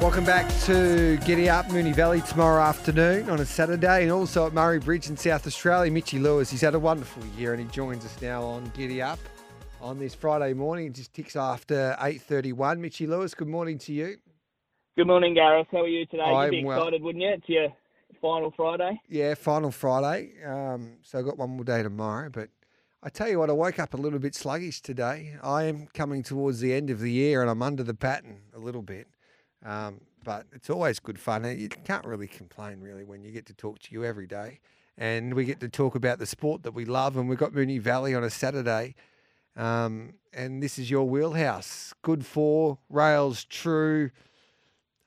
Welcome back to Giddy Up, Moonee Valley tomorrow afternoon on a Saturday, and also at Murray Bridge in South Australia. Mitchy Lewis, he's had a wonderful year, and he joins us now on Giddy Up on this Friday morning. It just ticks after eight thirty-one. Mitchy Lewis, good morning to you. Good morning, Gareth. How are you today? I'm You'd be well. excited, wouldn't you? It's your final Friday. Yeah, final Friday. Um, so I've got one more day tomorrow. But I tell you what, I woke up a little bit sluggish today. I am coming towards the end of the year and I'm under the pattern a little bit. Um, but it's always good fun. You can't really complain, really, when you get to talk to you every day. And we get to talk about the sport that we love. And we've got Moonee Valley on a Saturday. Um, and this is your wheelhouse. Good for, rails true.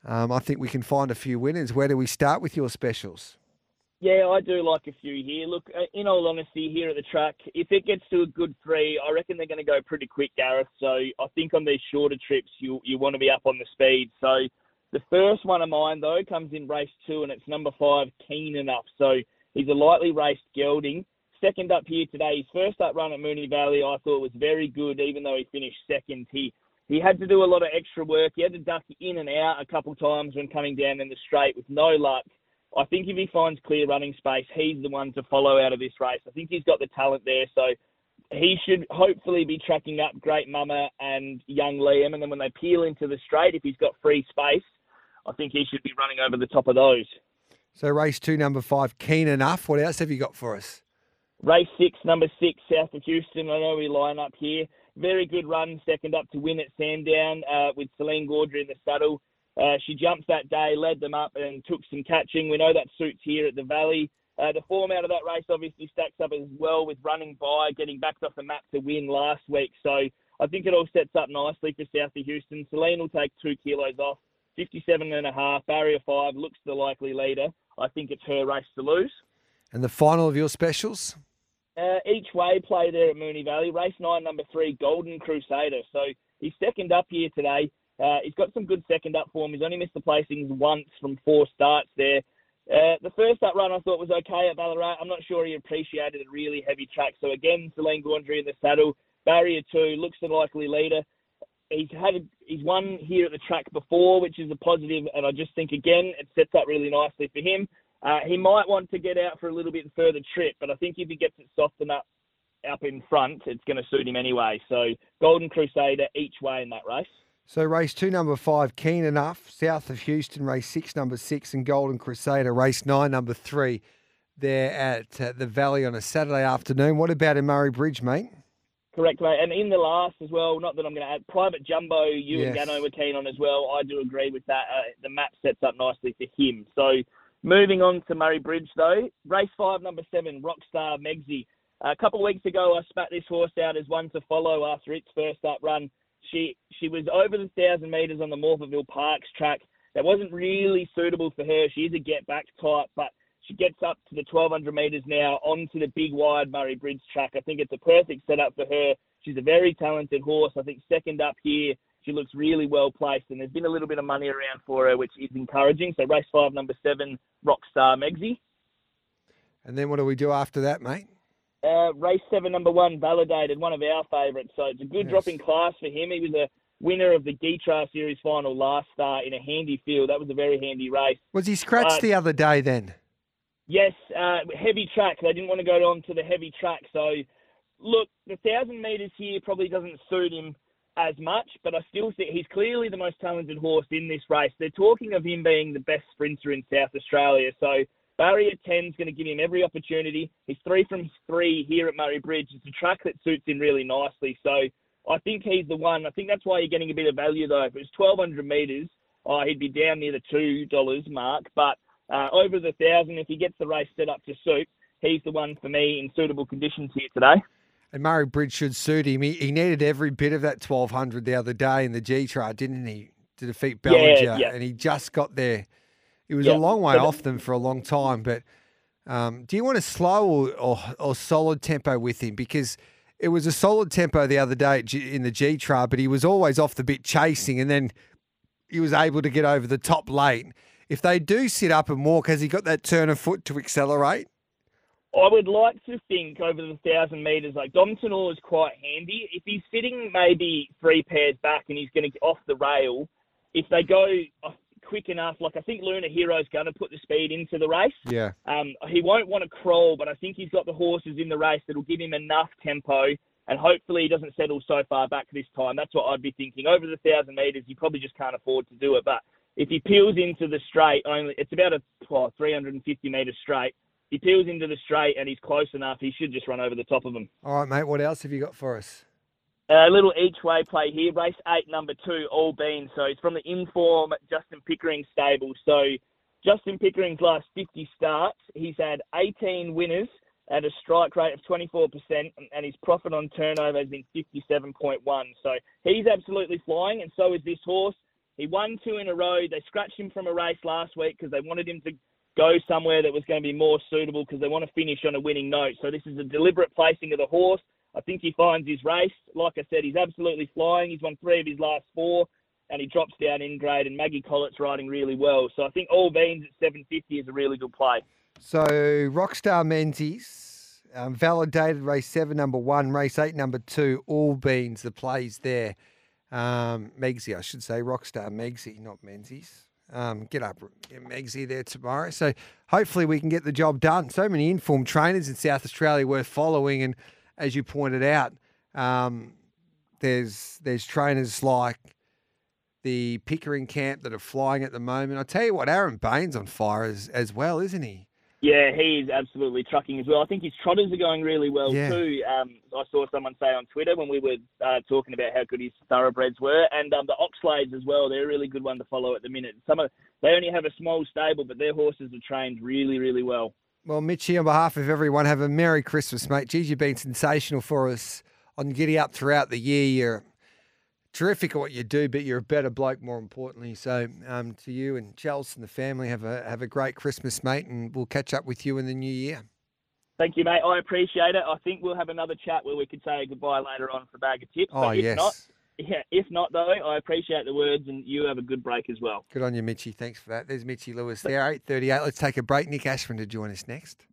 Um, I think we can find a few winners. Where do we start with your specials? Yeah, I do like a few here. Look, uh, in all honesty, here at the track, if it gets to a good three, I reckon they're going to go pretty quick, Gareth. So I think on these shorter trips, you you want to be up on the speed. So the first one of mine though comes in race two, and it's number five, Keen Enough. So he's a lightly raced gelding. Second up here today, his first up run at Moonee Valley, I thought was very good, even though he finished second. He he had to do a lot of extra work. He had to duck in and out a couple times when coming down in the straight with no luck. I think if he finds clear running space, he's the one to follow out of this race. I think he's got the talent there, so he should hopefully be tracking up Great Mama and Young Liam. And then when they peel into the straight, if he's got free space, I think he should be running over the top of those. So race two, number five, keen enough. What else have you got for us? Race six, number six, South of Houston. I know we line up here. Very good run, second up to win at Sandown uh, with Celine Gaudray in the saddle. Uh, she jumped that day, led them up, and took some catching. We know that suits here at the Valley. Uh, the form out of that race obviously stacks up as well with running by, getting backed off the map to win last week. So I think it all sets up nicely for South of Houston. Celine will take two kilos off, 57 and a half, barrier five, looks the likely leader. I think it's her race to lose. And the final of your specials? Uh, each way play there at Moonee Valley. Race nine, number three, Golden Crusader. So he's second up here today. Uh, he's got some good second up form. He's only missed the placings once from four starts there. Uh, the first up run I thought was okay at Ballarat. I'm not sure he appreciated a really heavy track. So again, Celine Gaudray in the saddle. Barrier two looks the likely leader. He's had he's won here at the track before, which is a positive, and I just think again it sets up really nicely for him. Uh, he might want to get out for a little bit further trip, but I think if he gets it softened up up in front, it's going to suit him anyway. So Golden Crusader each way in that race. So race two, number five, keen enough. South of Houston, race six, number six, and Golden Crusader, race nine, number three. There at uh, the Valley on a Saturday afternoon. What about in Murray Bridge, mate? Correct, mate. And in the last as well, not that I'm going to add, Private Jumbo, you Yes. and Gano were keen on as well. I do agree with that. Uh, the map sets up nicely for him. So moving on to Murray Bridge, though, race five, number seven, Rockstar Megsy. a couple of weeks ago, I spat this horse out as one to follow after its first up run. She she was over the thousand metres on the Morphettville Parks track. That wasn't really suitable for her. She is a get back type, but she gets up to the 1200 metres now onto the big wide Murray Bridge track. I think it's a perfect setup for her. She's a very talented horse. I think second up here, she looks really well placed, and there's been a little bit of money around for her, which is encouraging. So race five, number seven, Rockstar Megsy. And then what do we do after that, mate? Uh, race seven, number one, validated, one of our favourites. So it's a good Yes. drop in class for him. He was a winner of the Geetra Series final last start in a handy field. That was a very handy race. Was he scratched Uh, the other day then? Yes, uh, heavy track. They didn't want to go on to the heavy track. So, look, the thousand metres here probably doesn't suit him. as much, but I still think he's clearly the most talented horse in this race. They're talking of him being the best sprinter in South Australia, so Barrier 10 is going to give him every opportunity. He's three from three here at Murray Bridge. It's a track that suits him really nicely, so I think he's the one. I think that's why you're getting a bit of value though. If it was 1,200 metres, oh, he'd be down near the two dollars mark, but uh, over the thousand, if he gets the race set up to suit, he's the one for me in suitable conditions here today. And Murray Bridge should suit him. He, he needed every bit of that 1200 the other day in the G Trot, didn't he, to defeat Bellinger? Yeah, yeah. And he just got there. He was Yeah, a long way but- off them for a long time. But um, do you want a slow or, or, or solid tempo with him? Because it was a solid tempo the other day in the G Trot, but he was always off the bit chasing, and then he was able to get over the top late. If they do sit up and walk, has he got that turn of foot to accelerate? I would like to think over the thousand metres, like Dom Tourneur is quite handy. If he's sitting maybe three pairs back and he's going to get off the rail, if they go uh, quick enough, like I think Luna Hero's going to put the speed into the race. Yeah. Um, he won't want to crawl, but I think he's got the horses in the race that'll give him enough tempo, and hopefully he doesn't settle so far back this time. That's what I'd be thinking. Over the thousand metres, he probably just can't afford to do it. But if he peels into the straight, only it's about a well, 350 metres straight. He peels into the straight and he's close enough, he should just run over the top of him. All right, mate. What else have you got for us? A little each way play here. Race eight, number two, All Beans. So it's from the Inform Justin Pickering stable. So Justin Pickering's last 50 starts, he's had 18 winners at a strike rate of 24%, and his profit on turnover has been 57.1. So he's absolutely flying, and so is this horse. He won two in a row. They scratched him from a race last week because they wanted him to go somewhere that was going to be more suitable because they want to finish on a winning note. So this is a deliberate placing of the horse. I think he finds his race. Like I said, he's absolutely flying. He's won three of his last four, and he drops down in grade. And Maggie Collett's riding really well. So I think all beans at 750 is a really good play. So Rockstar Menzies, um, validated race seven, number one, race eight, number two, all beans, the plays there. Um, Megsy, I should say, Rockstar Megsy, not Menzies. Um, get up, Megsy there tomorrow. So hopefully we can get the job done. So many informed trainers in South Australia worth following, and as you pointed out, um, there's there's trainers like the Pickering camp that are flying at the moment. I tell you what, Aaron Baines on fire as as well, isn't he? Yeah, he is absolutely trucking as well. I think his trotters are going really well Yeah. too. Um, I saw someone say on Twitter when we were uh, talking about how good his thoroughbreds were, and um, the Oxlades as well. They're a really good one to follow at the minute. Some of they only have a small stable, but their horses are trained really, really well. Well, Mitchy, on behalf of everyone, have a Merry Christmas, mate. Geez, you've been sensational for us on Giddy Up throughout the year. You're terrific at what you do, but you're a better bloke, more importantly. So, um, to you and Chelsea and the family, have a have a great Christmas, mate, and we'll catch up with you in the new year. Thank you, mate. I appreciate it. I think we'll have another chat where we could say goodbye later on for a bag of tips. Oh, yes. not, yeah, if not though, I appreciate the words, and you have a good break as well. Good on you, Mitchy. Thanks for that. There's Mitchy Lewis there, 8.38. Let's take a break. Nick Ashman to join us next.